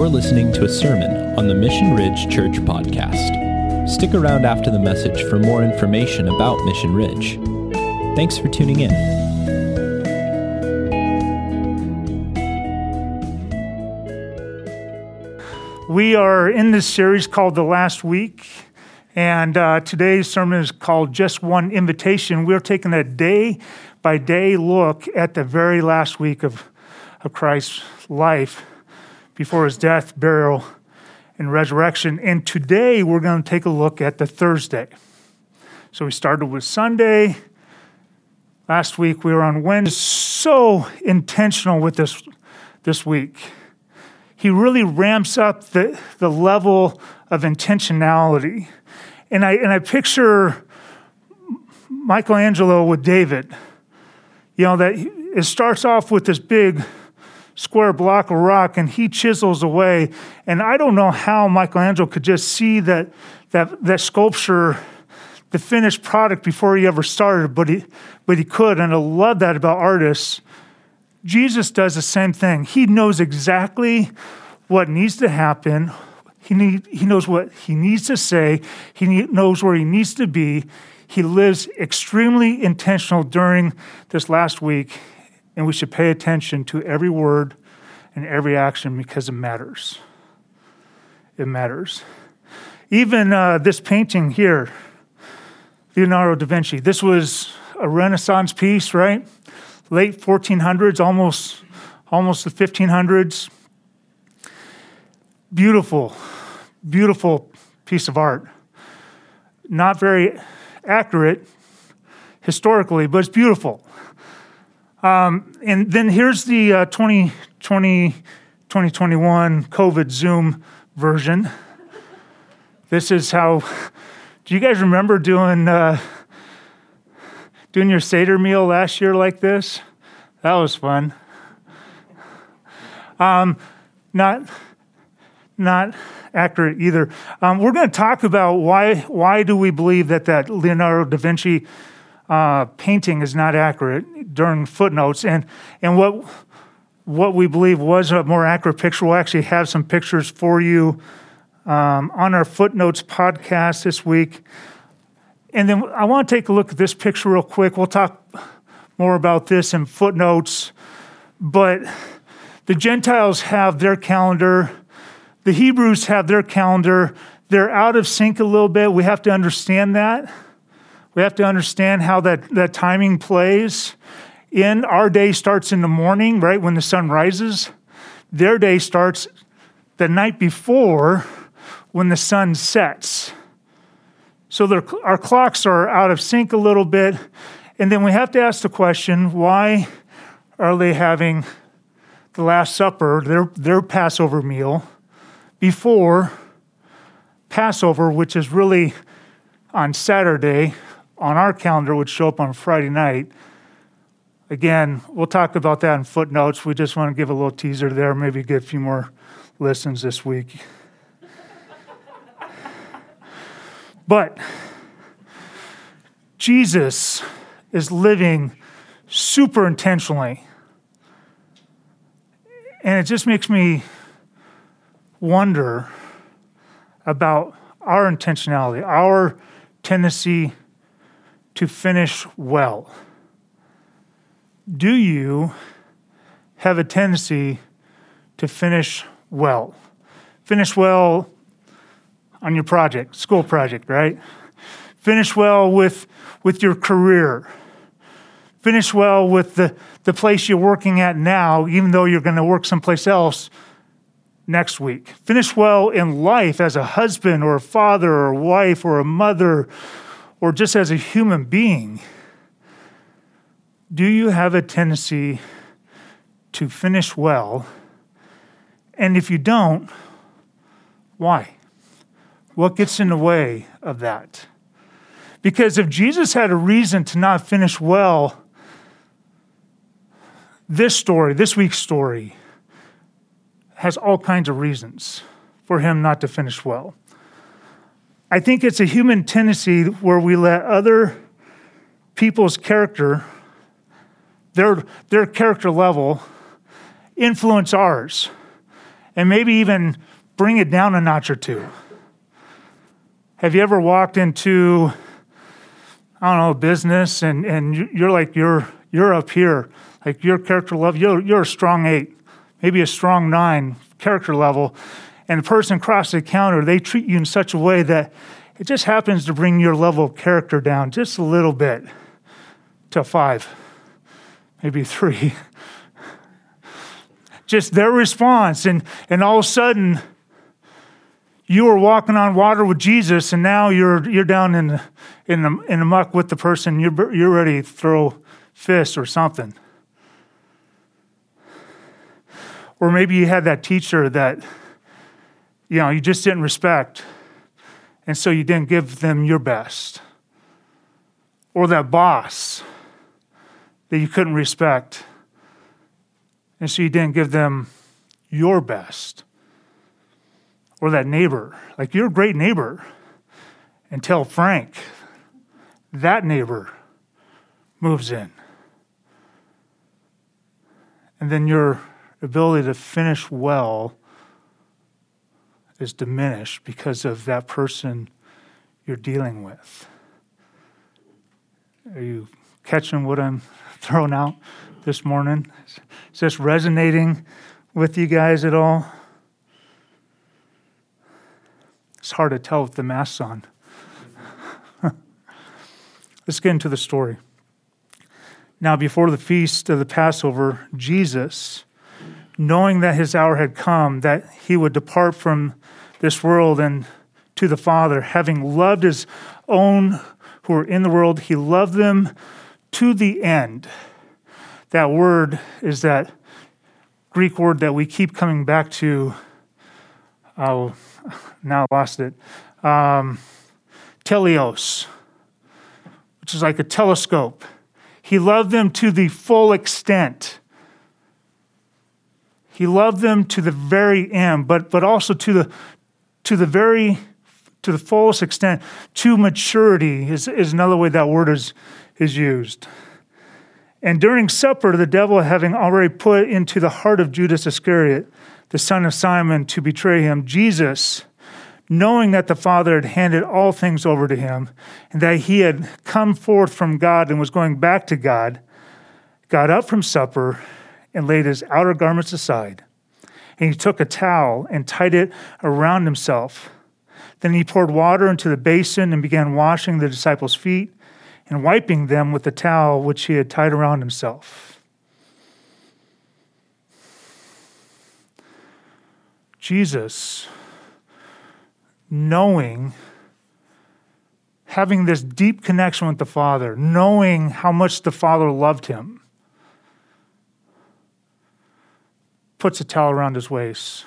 You're listening to a sermon on the Mission Ridge Church podcast. Stick around after the message for more information about Mission Ridge. Thanks for tuning in. We are in this series called The Last Week, and uh, today's sermon is called Just One Invitation. We're taking a day by day look at the very last week of, of Christ's life before his death, burial, and resurrection. And today we're going to take a look at the Thursday. So we started with Sunday. Last week we were on Wednesday. So intentional with this this week. He really ramps up the, the level of intentionality. And I and I picture Michelangelo with David. You know, that it starts off with this big square block of rock and he chisels away. And I don't know how Michelangelo could just see that, that, that sculpture, the finished product before he ever started, but he, but he could. And I love that about artists. Jesus does the same thing. He knows exactly what needs to happen. He, need, he knows what he needs to say. He need, knows where he needs to be. He lives extremely intentional during this last week and we should pay attention to every word and every action because it matters. It matters. Even uh, this painting here, Leonardo da Vinci, this was a Renaissance piece, right? Late 1400s, almost, almost the 1500s. Beautiful, beautiful piece of art. Not very accurate historically, but it's beautiful. Um, and then here's the uh, 2020, 2021 COVID Zoom version. This is how. Do you guys remember doing uh, doing your Seder meal last year like this? That was fun. Um, not not accurate either. Um, we're going to talk about why why do we believe that that Leonardo da Vinci uh, painting is not accurate during footnotes, and and what what we believe was a more accurate picture. We'll actually have some pictures for you um, on our footnotes podcast this week. And then I want to take a look at this picture real quick. We'll talk more about this in footnotes, but the Gentiles have their calendar. The Hebrews have their calendar. They're out of sync a little bit. We have to understand that. We have to understand how that, that timing plays. In our day starts in the morning, right when the sun rises. Their day starts the night before when the sun sets. So our clocks are out of sync a little bit. And then we have to ask the question why are they having the Last Supper, their, their Passover meal, before Passover, which is really on Saturday, on our calendar would show up on Friday night. Again, we'll talk about that in footnotes. We just want to give a little teaser there, maybe get a few more listens this week. but Jesus is living super intentionally. And it just makes me wonder about our intentionality, our tendency to finish well? Do you have a tendency to finish well? Finish well on your project, school project, right? Finish well with, with your career. Finish well with the, the place you're working at now, even though you're going to work someplace else next week. Finish well in life as a husband or a father or wife or a mother or just as a human being, do you have a tendency to finish well? And if you don't, why? What gets in the way of that? Because if Jesus had a reason to not finish well, this story, this week's story, has all kinds of reasons for him not to finish well. I think it's a human tendency where we let other people's character, their, their character level, influence ours. and maybe even bring it down a notch or two. Have you ever walked into, I don't know, business and, and you're like, you're, you're up here, like your character level, you're, you're a strong eight, maybe a strong nine character level, and the person across the counter, they treat you in such a way that it just happens to bring your level of character down just a little bit to five, maybe three. just their response. And, and all of a sudden, you were walking on water with Jesus, and now you're, you're down in the, in, the, in the muck with the person. You're, you're ready to throw fists or something. Or maybe you had that teacher that, you know, you just didn't respect, and so you didn't give them your best. Or that boss that you couldn't respect, and so you didn't give them your best. Or that neighbor, like you're a great neighbor until Frank, that neighbor, moves in. And then your ability to finish well is diminished because of that person you're dealing with. Are you catching what I'm throwing out this morning? Is this resonating with you guys at all? It's hard to tell with the mask on. Let's get into the story. Now, before the feast of the Passover, Jesus, knowing that his hour had come, that he would depart from this world and to the Father, having loved his own who were in the world, he loved them to the end. That word is that Greek word that we keep coming back to. Oh, now lost it. Um, teleos, which is like a telescope. He loved them to the full extent. He loved them to the very end, but, but also to the, to the very to the fullest extent to maturity is, is another way that word is, is used. And during supper, the devil having already put into the heart of Judas Iscariot, the son of Simon, to betray him, Jesus, knowing that the Father had handed all things over to him, and that he had come forth from God and was going back to God, got up from supper and laid his outer garments aside. And he took a towel and tied it around himself. Then he poured water into the basin and began washing the disciples' feet and wiping them with the towel which he had tied around himself. Jesus knowing, having this deep connection with the Father, knowing how much the Father loved him, puts a towel around his waist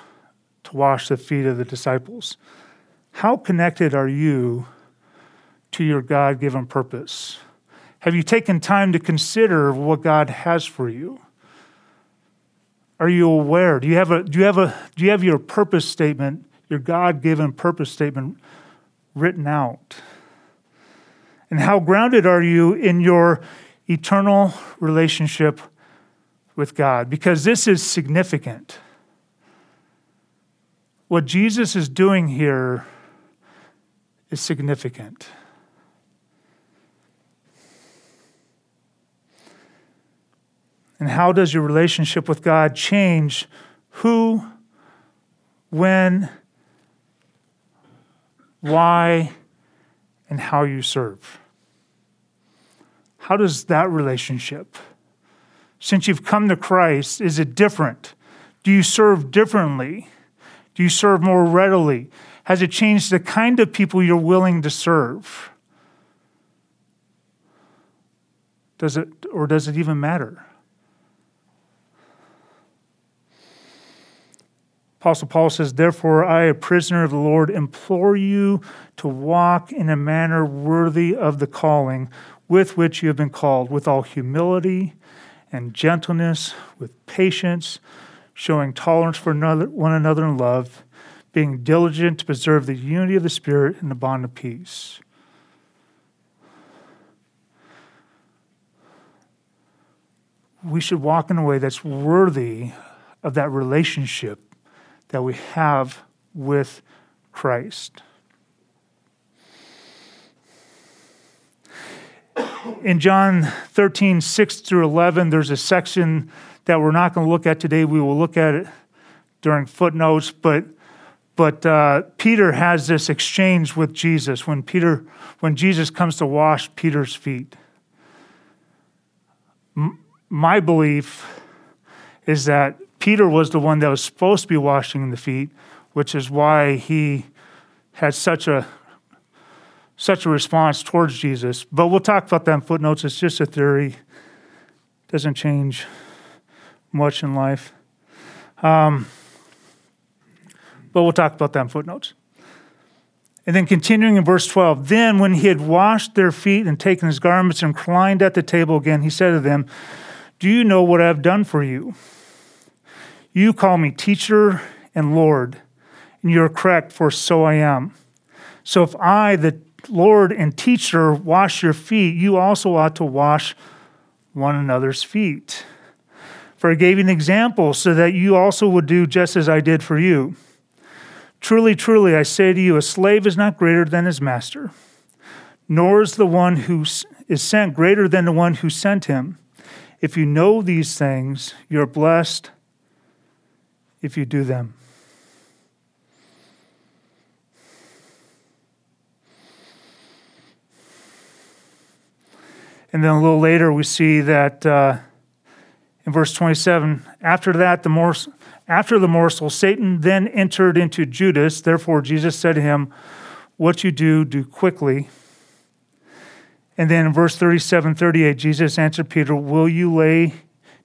to wash the feet of the disciples. How connected are you to your God given purpose? Have you taken time to consider what God has for you? Are you aware? Do you have a do you have a do you have your purpose statement your God given purpose statement written out? And how grounded are you in your eternal relationship with God? Because this is significant. What Jesus is doing here is significant. And how does your relationship with God change who, when, why, and how you serve. How does that relationship, since you've come to Christ, is it different? Do you serve differently? Do you serve more readily? Has it changed the kind of people you're willing to serve? Does it, or does it even matter? Apostle Paul says, Therefore, I, a prisoner of the Lord, implore you to walk in a manner worthy of the calling with which you have been called, with all humility and gentleness, with patience, showing tolerance for one another in love, being diligent to preserve the unity of the Spirit in the bond of peace. We should walk in a way that's worthy of that relationship that we have with Christ. In John 13, 6 through 11, there's a section that we're not going to look at today. We will look at it during footnotes, but but uh, Peter has this exchange with Jesus when Peter, when Jesus comes to wash Peter's feet. M- my belief is that Peter was the one that was supposed to be washing the feet, which is why he had such a such a response towards Jesus. But we'll talk about that in footnotes. It's just a theory. Doesn't change much in life. Um, but we'll talk about that in footnotes. And then continuing in verse 12, then when he had washed their feet and taken his garments and reclined at the table again, he said to them, Do you know what I have done for you? You call me teacher and Lord, and you are correct, for so I am. So if I, the Lord and teacher, wash your feet, you also ought to wash one another's feet. For I gave you an example so that you also would do just as I did for you. Truly, truly, I say to you, a slave is not greater than his master, nor is the one who is sent greater than the one who sent him. If you know these things, you're blessed if you do them. And then a little later, we see that uh, in verse 27 after that, the more after the morsel, Satan then entered into Judas. Therefore, Jesus said to him, What you do, do quickly. And then in verse 37 38, Jesus answered Peter, Will you lay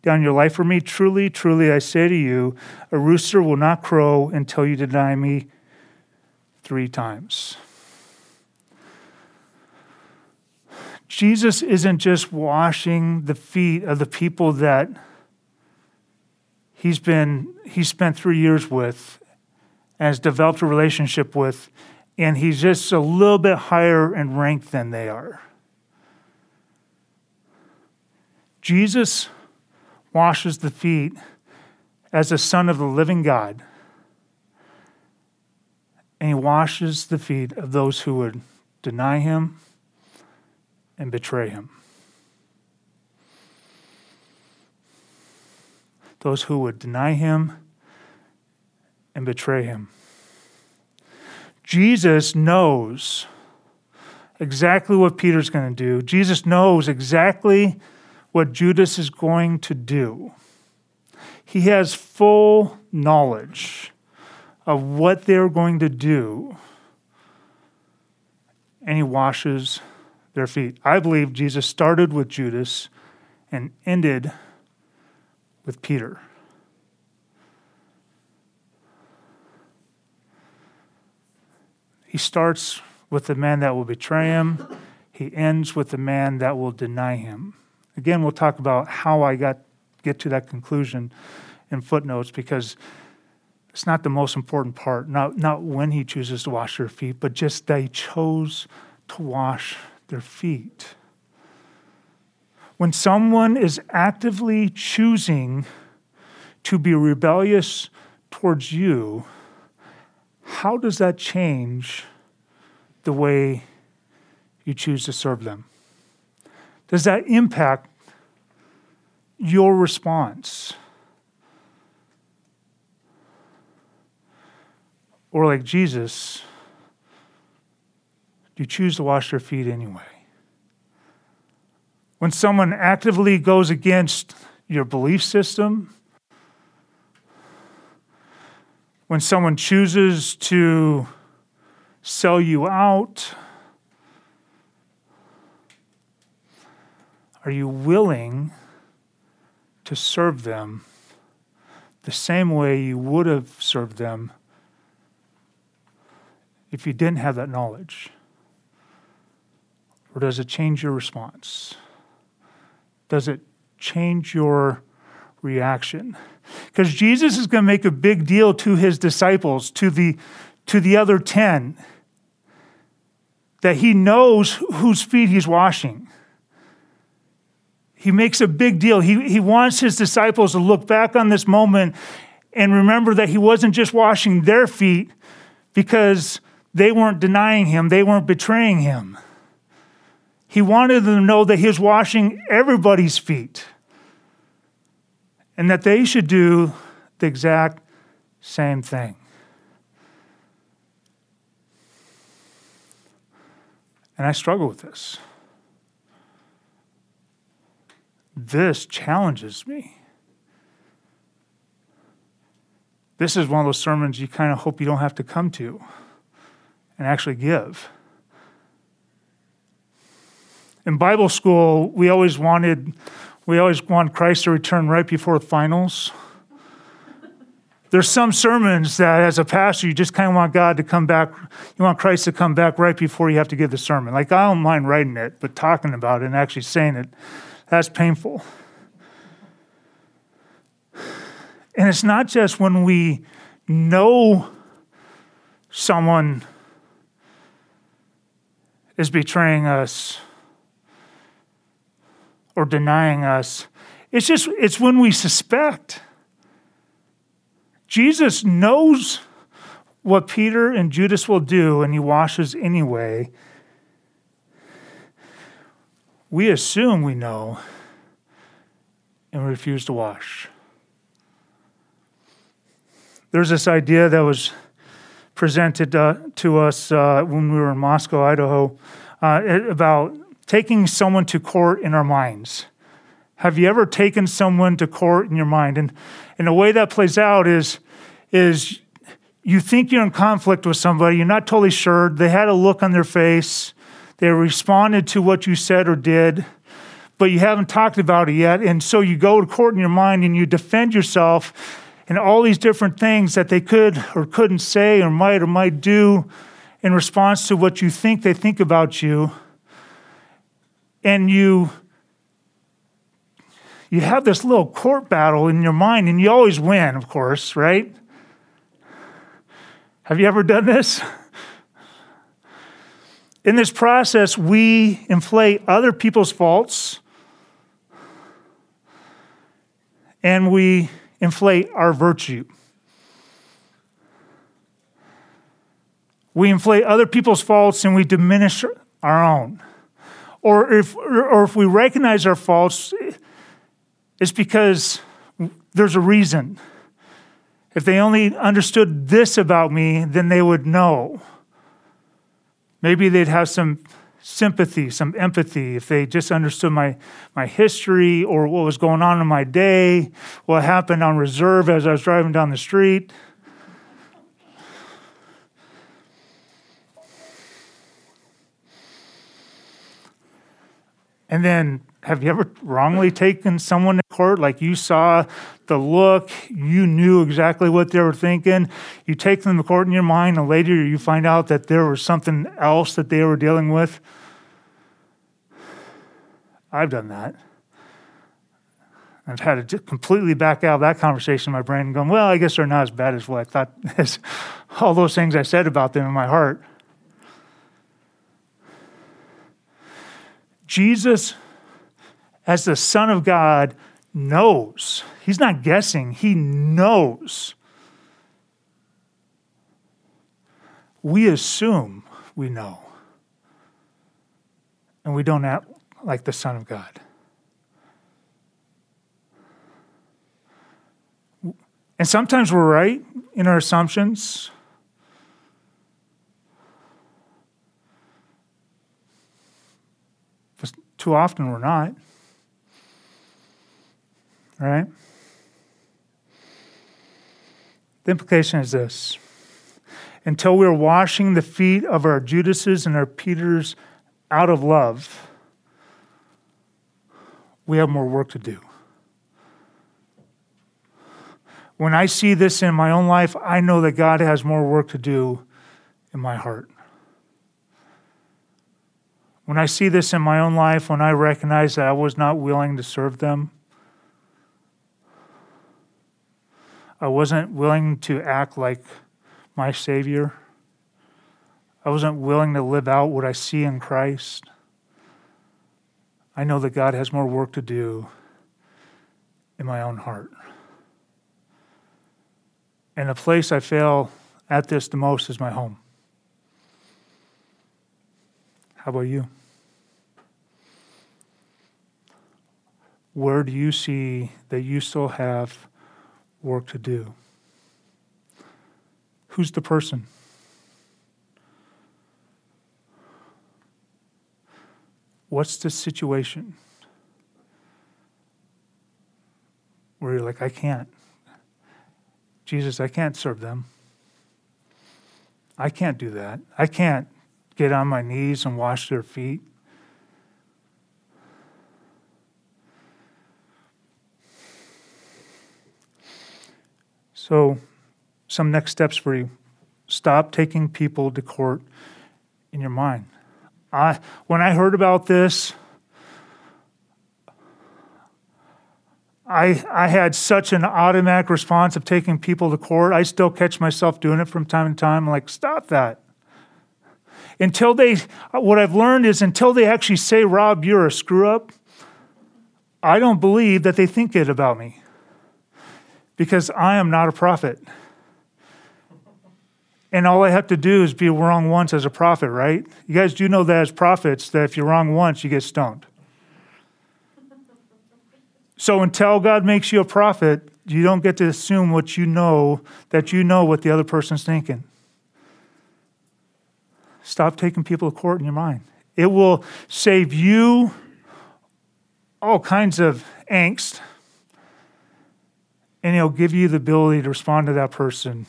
down your life for me? Truly, truly, I say to you, a rooster will not crow until you deny me three times. Jesus isn't just washing the feet of the people that he's been he spent three years with and has developed a relationship with, and he's just a little bit higher in rank than they are. Jesus washes the feet as the Son of the living God, and he washes the feet of those who would deny him and betray him. Those who would deny him and betray him. Jesus knows exactly what Peter's going to do. Jesus knows exactly what Judas is going to do. He has full knowledge of what they're going to do, and he washes their feet. I believe Jesus started with Judas and ended with Peter. He starts with the man that will betray him, he ends with the man that will deny him. Again, we'll talk about how I got get to that conclusion in footnotes because it's not the most important part, not, not when he chooses to wash their feet, but just he chose to wash their feet. When someone is actively choosing to be rebellious towards you, how does that change the way you choose to serve them? Does that impact your response? Or, like Jesus, do you choose to wash their feet anyway? When someone actively goes against your belief system, when someone chooses to sell you out, are you willing to serve them the same way you would have served them if you didn't have that knowledge? Or does it change your response? Does it change your reaction? Because Jesus is going to make a big deal to his disciples, to the, to the other 10, that he knows whose feet he's washing. He makes a big deal. He, he wants his disciples to look back on this moment and remember that he wasn't just washing their feet because they weren't denying him, they weren't betraying him. He wanted them to know that he was washing everybody's feet and that they should do the exact same thing. And I struggle with this. This challenges me. This is one of those sermons you kind of hope you don't have to come to and actually give. In Bible school, we always wanted we always want Christ to return right before finals. There's some sermons that, as a pastor, you just kind of want God to come back. You want Christ to come back right before you have to give the sermon. Like, I don't mind writing it, but talking about it and actually saying it, that's painful. And it's not just when we know someone is betraying us or denying us, it's just, it's when we suspect. Jesus knows what Peter and Judas will do, and he washes anyway. We assume we know and refuse to wash. There's this idea that was presented uh, to us uh, when we were in Moscow, Idaho, uh, about taking someone to court in our minds. Have you ever taken someone to court in your mind? And, and the way that plays out is, is you think you're in conflict with somebody, you're not totally sure. They had a look on their face, they responded to what you said or did, but you haven't talked about it yet. And so you go to court in your mind and you defend yourself and all these different things that they could or couldn't say or might or might do in response to what you think they think about you. And you you have this little court battle in your mind, and you always win, of course, right? Have you ever done this? In this process, we inflate other people's faults and we inflate our virtue. We inflate other people's faults and we diminish our own. Or if, or if we recognize our faults, it's because there's a reason. If they only understood this about me, then they would know. Maybe they'd have some sympathy, some empathy, if they just understood my, my history or what was going on in my day, what happened on reserve as I was driving down the street. And then have you ever wrongly taken someone to court? Like you saw the look, you knew exactly what they were thinking. You take them to court in your mind, and later you find out that there was something else that they were dealing with. I've done that. I've had to completely back out of that conversation in my brain and going, well, I guess they're not as bad as what I thought, all those things I said about them in my heart. Jesus as the Son of God, knows. He's not guessing, he knows. We assume we know. And we don't act like the Son of God. And sometimes we're right in our assumptions. But too often we're not. Right? The implication is this until we're washing the feet of our Judases and our Peters out of love, we have more work to do. When I see this in my own life, I know that God has more work to do in my heart. When I see this in my own life, when I recognize that I was not willing to serve them, I wasn't willing to act like my Savior. I wasn't willing to live out what I see in Christ. I know that God has more work to do in my own heart. And the place I fail at this the most is my home. How about you? Where do you see that you still have work to do? Who's the person? What's the situation where you're like, I can't. Jesus, I can't serve them. I can't do that. I can't get on my knees and wash their feet. So, some next steps for you stop taking people to court in your mind. I, when I heard about this, I, I had such an automatic response of taking people to court. I still catch myself doing it from time to time. I'm like, stop that. Until they, what I've learned is until they actually say, Rob, you're a screw up, I don't believe that they think it about me because I am not a prophet. And all I have to do is be wrong once as a prophet, right? You guys do know that as prophets, that if you're wrong once, you get stoned. So until God makes you a prophet, you don't get to assume what you know, that you know what the other person's thinking. Stop taking people to court in your mind. It will save you all kinds of angst, and it'll give you the ability to respond to that person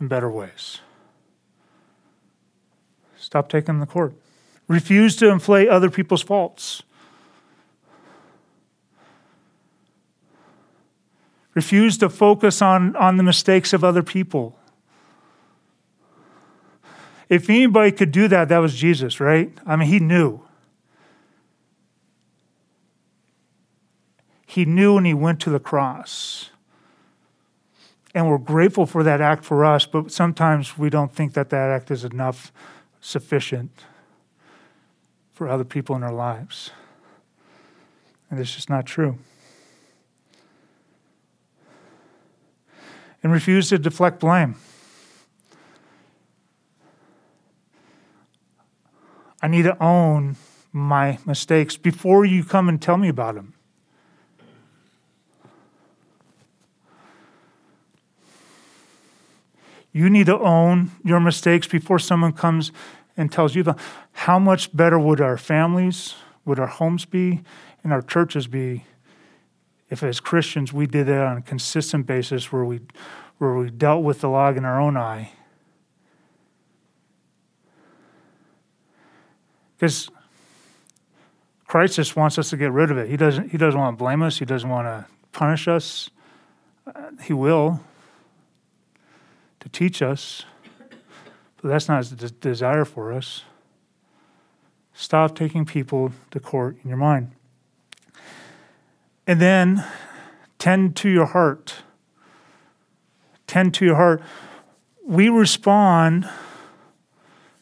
in better ways. Stop taking the court. Refuse to inflate other people's faults. Refuse to focus on, on the mistakes of other people. If anybody could do that, that was Jesus, right? I mean, he knew. He knew when he went to the cross. And we're grateful for that act for us, but sometimes we don't think that that act is enough, sufficient for other people in our lives. And it's just not true. and refuse to deflect blame. I need to own my mistakes before you come and tell me about them. You need to own your mistakes before someone comes and tells you them. How much better would our families, would our homes be, and our churches be if as Christians we did that on a consistent basis where we where we dealt with the log in our own eye. Because Christ just wants us to get rid of it. He doesn't, he doesn't want to blame us, He doesn't want to punish us. Uh, he will to teach us, but that's not his desire for us. Stop taking people to court in your mind. And then tend to your heart. Tend to your heart. We respond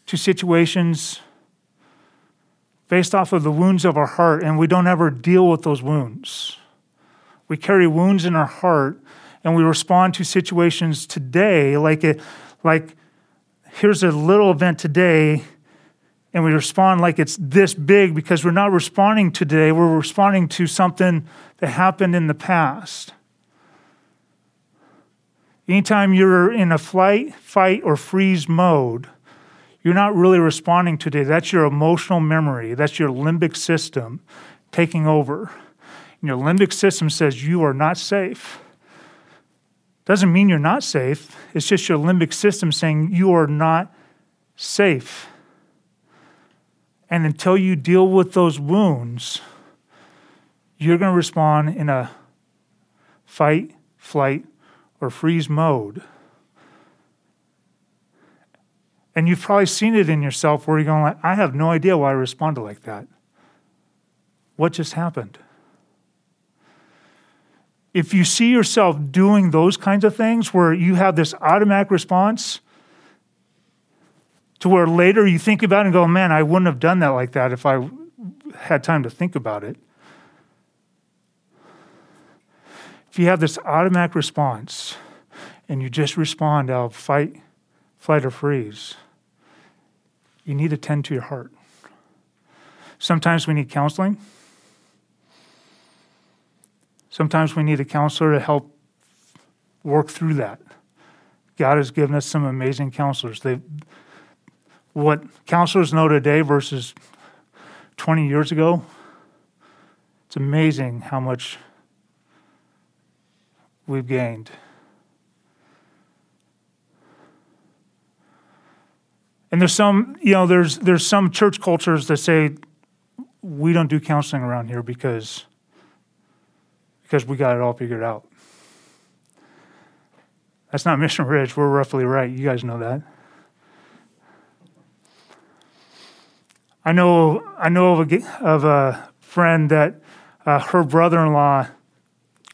to situations based off of the wounds of our heart, and we don't ever deal with those wounds. We carry wounds in our heart, and we respond to situations today like it, like here's a little event today and we respond like it's this big because we're not responding to today, we're responding to something that happened in the past. Anytime you're in a flight, fight, or freeze mode, you're not really responding today. That's your emotional memory, that's your limbic system taking over. And your limbic system says you are not safe. Doesn't mean you're not safe, it's just your limbic system saying you are not safe. And until you deal with those wounds, you're going to respond in a fight, flight, or freeze mode. And you've probably seen it in yourself where you're going I have no idea why I responded like that. What just happened? If you see yourself doing those kinds of things where you have this automatic response, to where later you think about it and go, man, I wouldn't have done that like that if I had time to think about it. if you have this automatic response and you just respond out of fight, flight, or freeze, you need to tend to your heart. Sometimes we need counseling. Sometimes we need a counselor to help work through that. God has given us some amazing counselors. They, what counselors know today versus 20 years ago, it's amazing how much we've gained. And there's some, you know, there's there's some church cultures that say we don't do counseling around here because because we got it all figured out. That's not Mission Ridge. We're roughly right. You guys know that. I know I know of a, of a friend that uh, her brother-in-law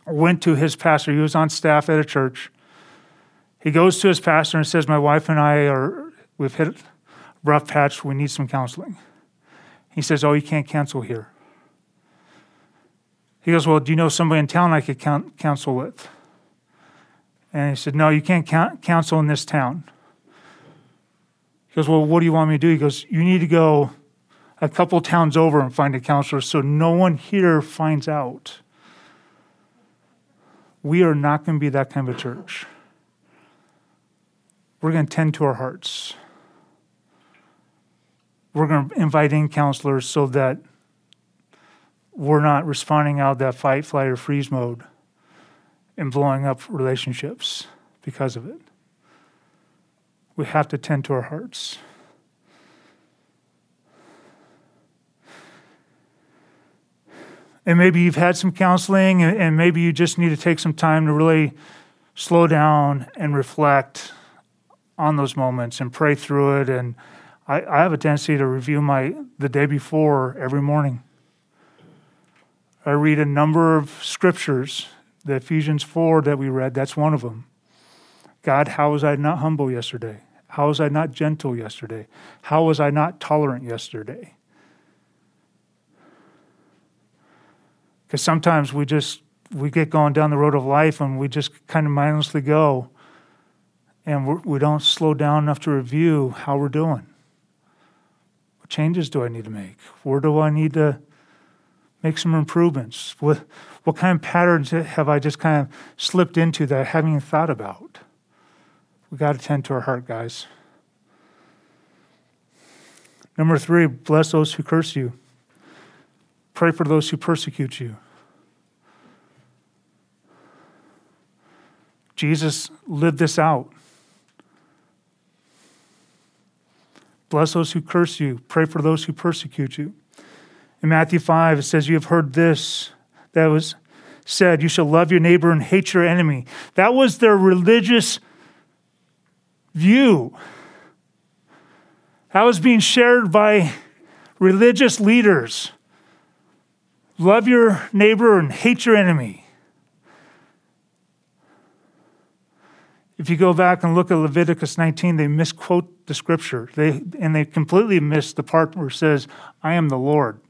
went to his pastor. He was on staff at a church. He goes to his pastor and says, "My wife and I are we've hit a rough patch. We need some counseling." He says, "Oh, you can't cancel here." He goes, "Well, do you know somebody in town I could counsel with?" And he said, No, you can't counsel in this town. He goes, Well, what do you want me to do? He goes, You need to go a couple towns over and find a counselor so no one here finds out. We are not going to be that kind of a church. We're going to tend to our hearts. We're going to invite in counselors so that we're not responding out that fight, flight, or freeze mode and blowing up relationships because of it. We have to tend to our hearts. And maybe you've had some counseling, and maybe you just need to take some time to really slow down and reflect on those moments and pray through it. And I, I have a tendency to review my the day before every morning. I read a number of scriptures the Ephesians 4 that we read, that's one of them. God, how was I not humble yesterday? How was I not gentle yesterday? How was I not tolerant yesterday? Because sometimes we just we get going down the road of life and we just kind of mindlessly go, and we're, we do not slow down enough to review how we're doing. What changes do I need to make? Where do I need to make some improvements? What what kind of patterns have I just kind of slipped into that I haven't even thought about? We got to tend to our heart, guys. Number three, bless those who curse you. Pray for those who persecute you. Jesus lived this out. Bless those who curse you. Pray for those who persecute you. In Matthew 5, it says, You have heard this that was said, You shall love your neighbor and hate your enemy. That was their religious view. That was being shared by religious leaders. Love your neighbor and hate your enemy. If you go back and look at Leviticus 19, they misquote the scripture. They, and they completely miss the part where it says, I am the Lord.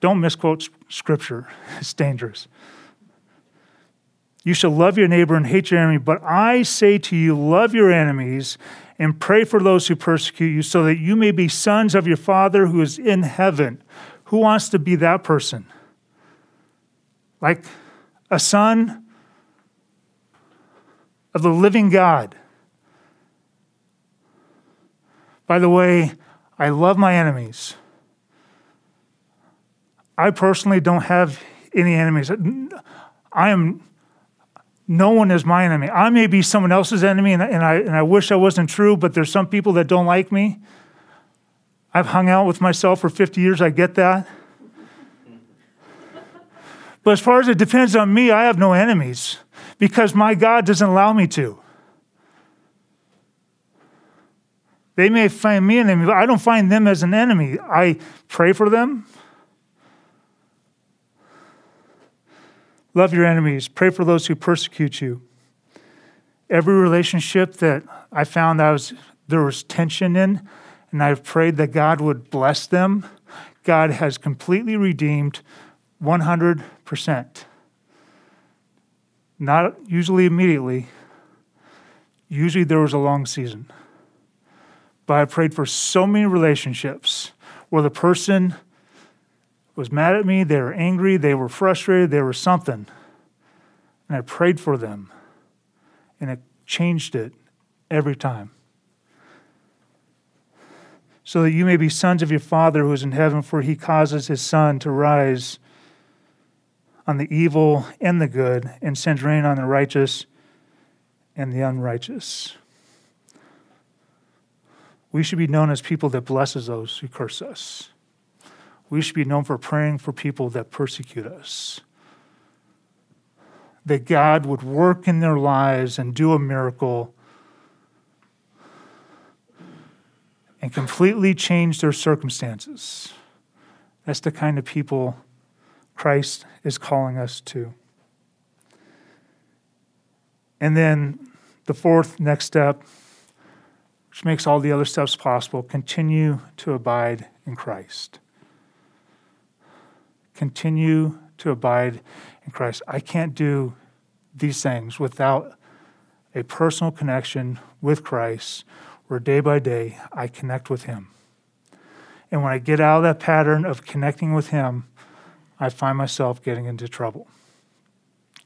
Don't misquote scripture, it's dangerous. You shall love your neighbor and hate your enemy, but I say to you, love your enemies and pray for those who persecute you, so that you may be sons of your Father who is in heaven. Who wants to be that person? Like a son of the living God. By the way, I love my enemies. I personally don't have any enemies. I am, no one is my enemy. I may be someone else's enemy, and, and, I, and I wish I wasn't true, but there's some people that don't like me. I've hung out with myself for 50 years, I get that. But as far as it depends on me, I have no enemies because my God doesn't allow me to. They may find me an enemy, but I don't find them as an enemy. I pray for them, Love your enemies. Pray for those who persecute you. Every relationship that I found I was, there was tension in, and I've prayed that God would bless them, God has completely redeemed 100%. Not usually immediately. Usually there was a long season. But I prayed for so many relationships where the person was mad at me, they were angry, they were frustrated, they were something. And I prayed for them. And it changed it every time. So that you may be sons of your Father who is in heaven, for he causes his sun to rise on the evil and the good, and sends rain on the righteous and the unrighteous. We should be known as people that blesses those who curse us. We should be known for praying for people that persecute us. That God would work in their lives and do a miracle and completely change their circumstances. That's the kind of people Christ is calling us to. And then the fourth next step, which makes all the other steps possible, continue to abide in Christ. Continue to abide in Christ. I can't do these things without a personal connection with Christ where day by day I connect with Him. And when I get out of that pattern of connecting with Him, I find myself getting into trouble.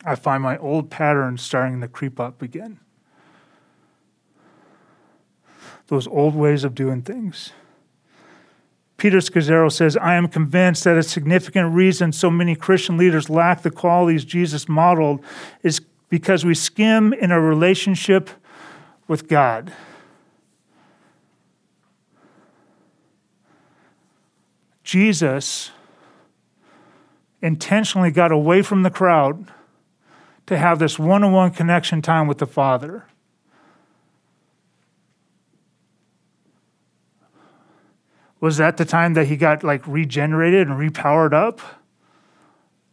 I find my old patterns starting to creep up again. Those old ways of doing things. Peter Scazzero says, I am convinced that a significant reason so many Christian leaders lack the qualities Jesus modeled is because we skim in our relationship with God. Jesus intentionally got away from the crowd to have this one on one connection time with the Father. Was that the time that he got like regenerated and repowered up?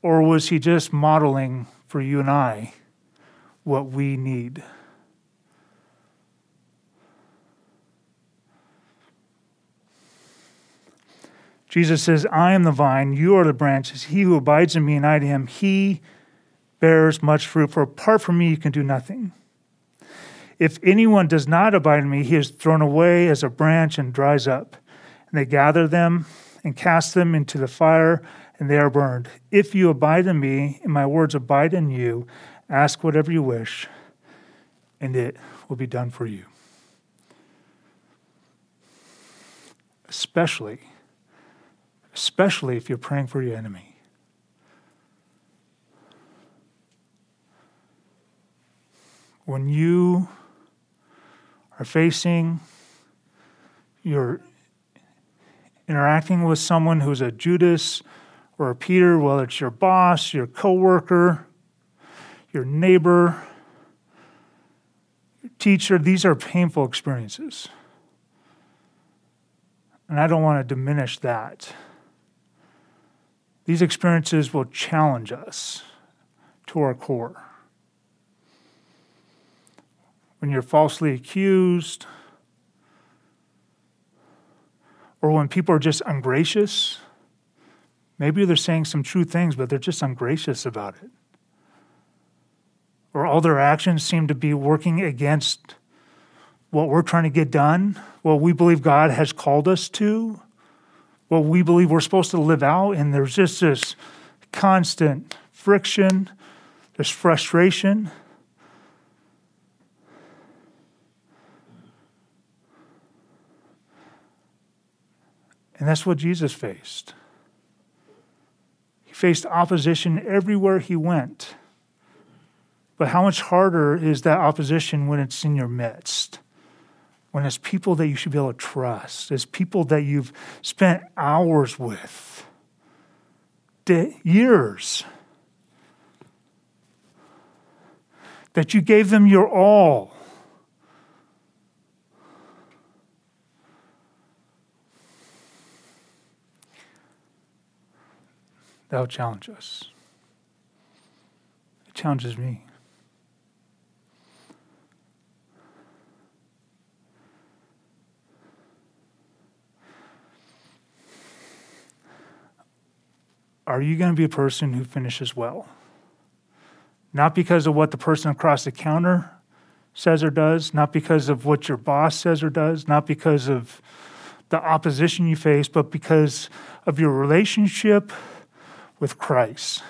Or was he just modeling for you and I what we need? Jesus says, I am the vine, you are the branches. He who abides in me and I in him, he bears much fruit, for apart from me you can do nothing. If anyone does not abide in me, he is thrown away as a branch and dries up. And they gather them and cast them into the fire, and they are burned. If you abide in me, and my words abide in you, ask whatever you wish, and it will be done for you. Especially especially if you're praying for your enemy. When you are facing, you're interacting with someone who's a Judas or a Peter, whether it's your boss, your coworker, your neighbor, your teacher, these are painful experiences. And I don't want to diminish that. These experiences will challenge us to our core. When you're falsely accused, or when people are just ungracious, maybe they're saying some true things, but they're just ungracious about it. Or all their actions seem to be working against what we're trying to get done, what we believe God has called us to what we believe we're supposed to live out, and there's just this constant friction, there's frustration. And that's what Jesus faced. He faced opposition everywhere he went. But how much harder is that opposition when it's in your midst? when it's people that you should be able to trust, it's people that you've spent hours with, years, that you gave them your all. That'll challenge us. It challenges me. Are you going to be a person who finishes well? not because of what the person across the counter says or does, not because of what your boss says or does, not because of the opposition you face, but because of your relationship with Christ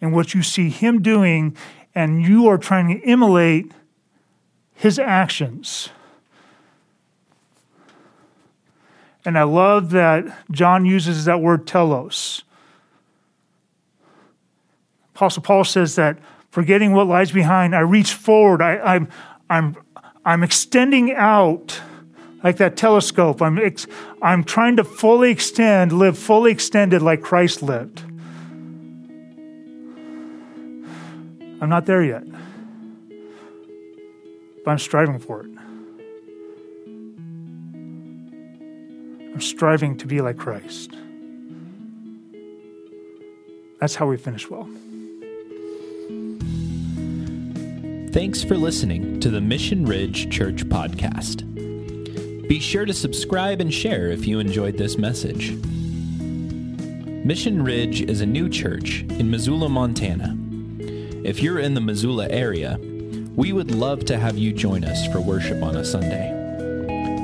and what you see Him doing, and you are trying to emulate His actions. And I love that John uses that word telos. Apostle Paul says that forgetting what lies behind, I reach forward. I, I'm, I'm, I'm extending out like that telescope. I'm, ex- I'm trying to fully extend, live fully extended like Christ lived. I'm not there yet, but I'm striving for it. I'm striving to be like Christ. That's how we finish well. Thanks for listening to the Mission Ridge Church Podcast. Be sure to subscribe and share if you enjoyed this message. Mission Ridge is a new church in Missoula, Montana. If you're in the Missoula area, we would love to have you join us for worship on a Sunday.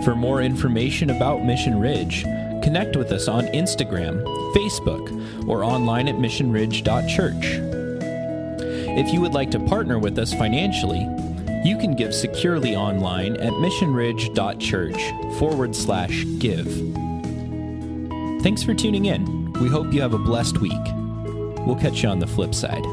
For more information about Mission Ridge, connect with us on Instagram, Facebook, or online at missionridge.church. If you would like to partner with us financially, you can give securely online at missionridge.church forward slash give. Thanks for tuning in. We hope you have a blessed week. We'll catch you on the flip side.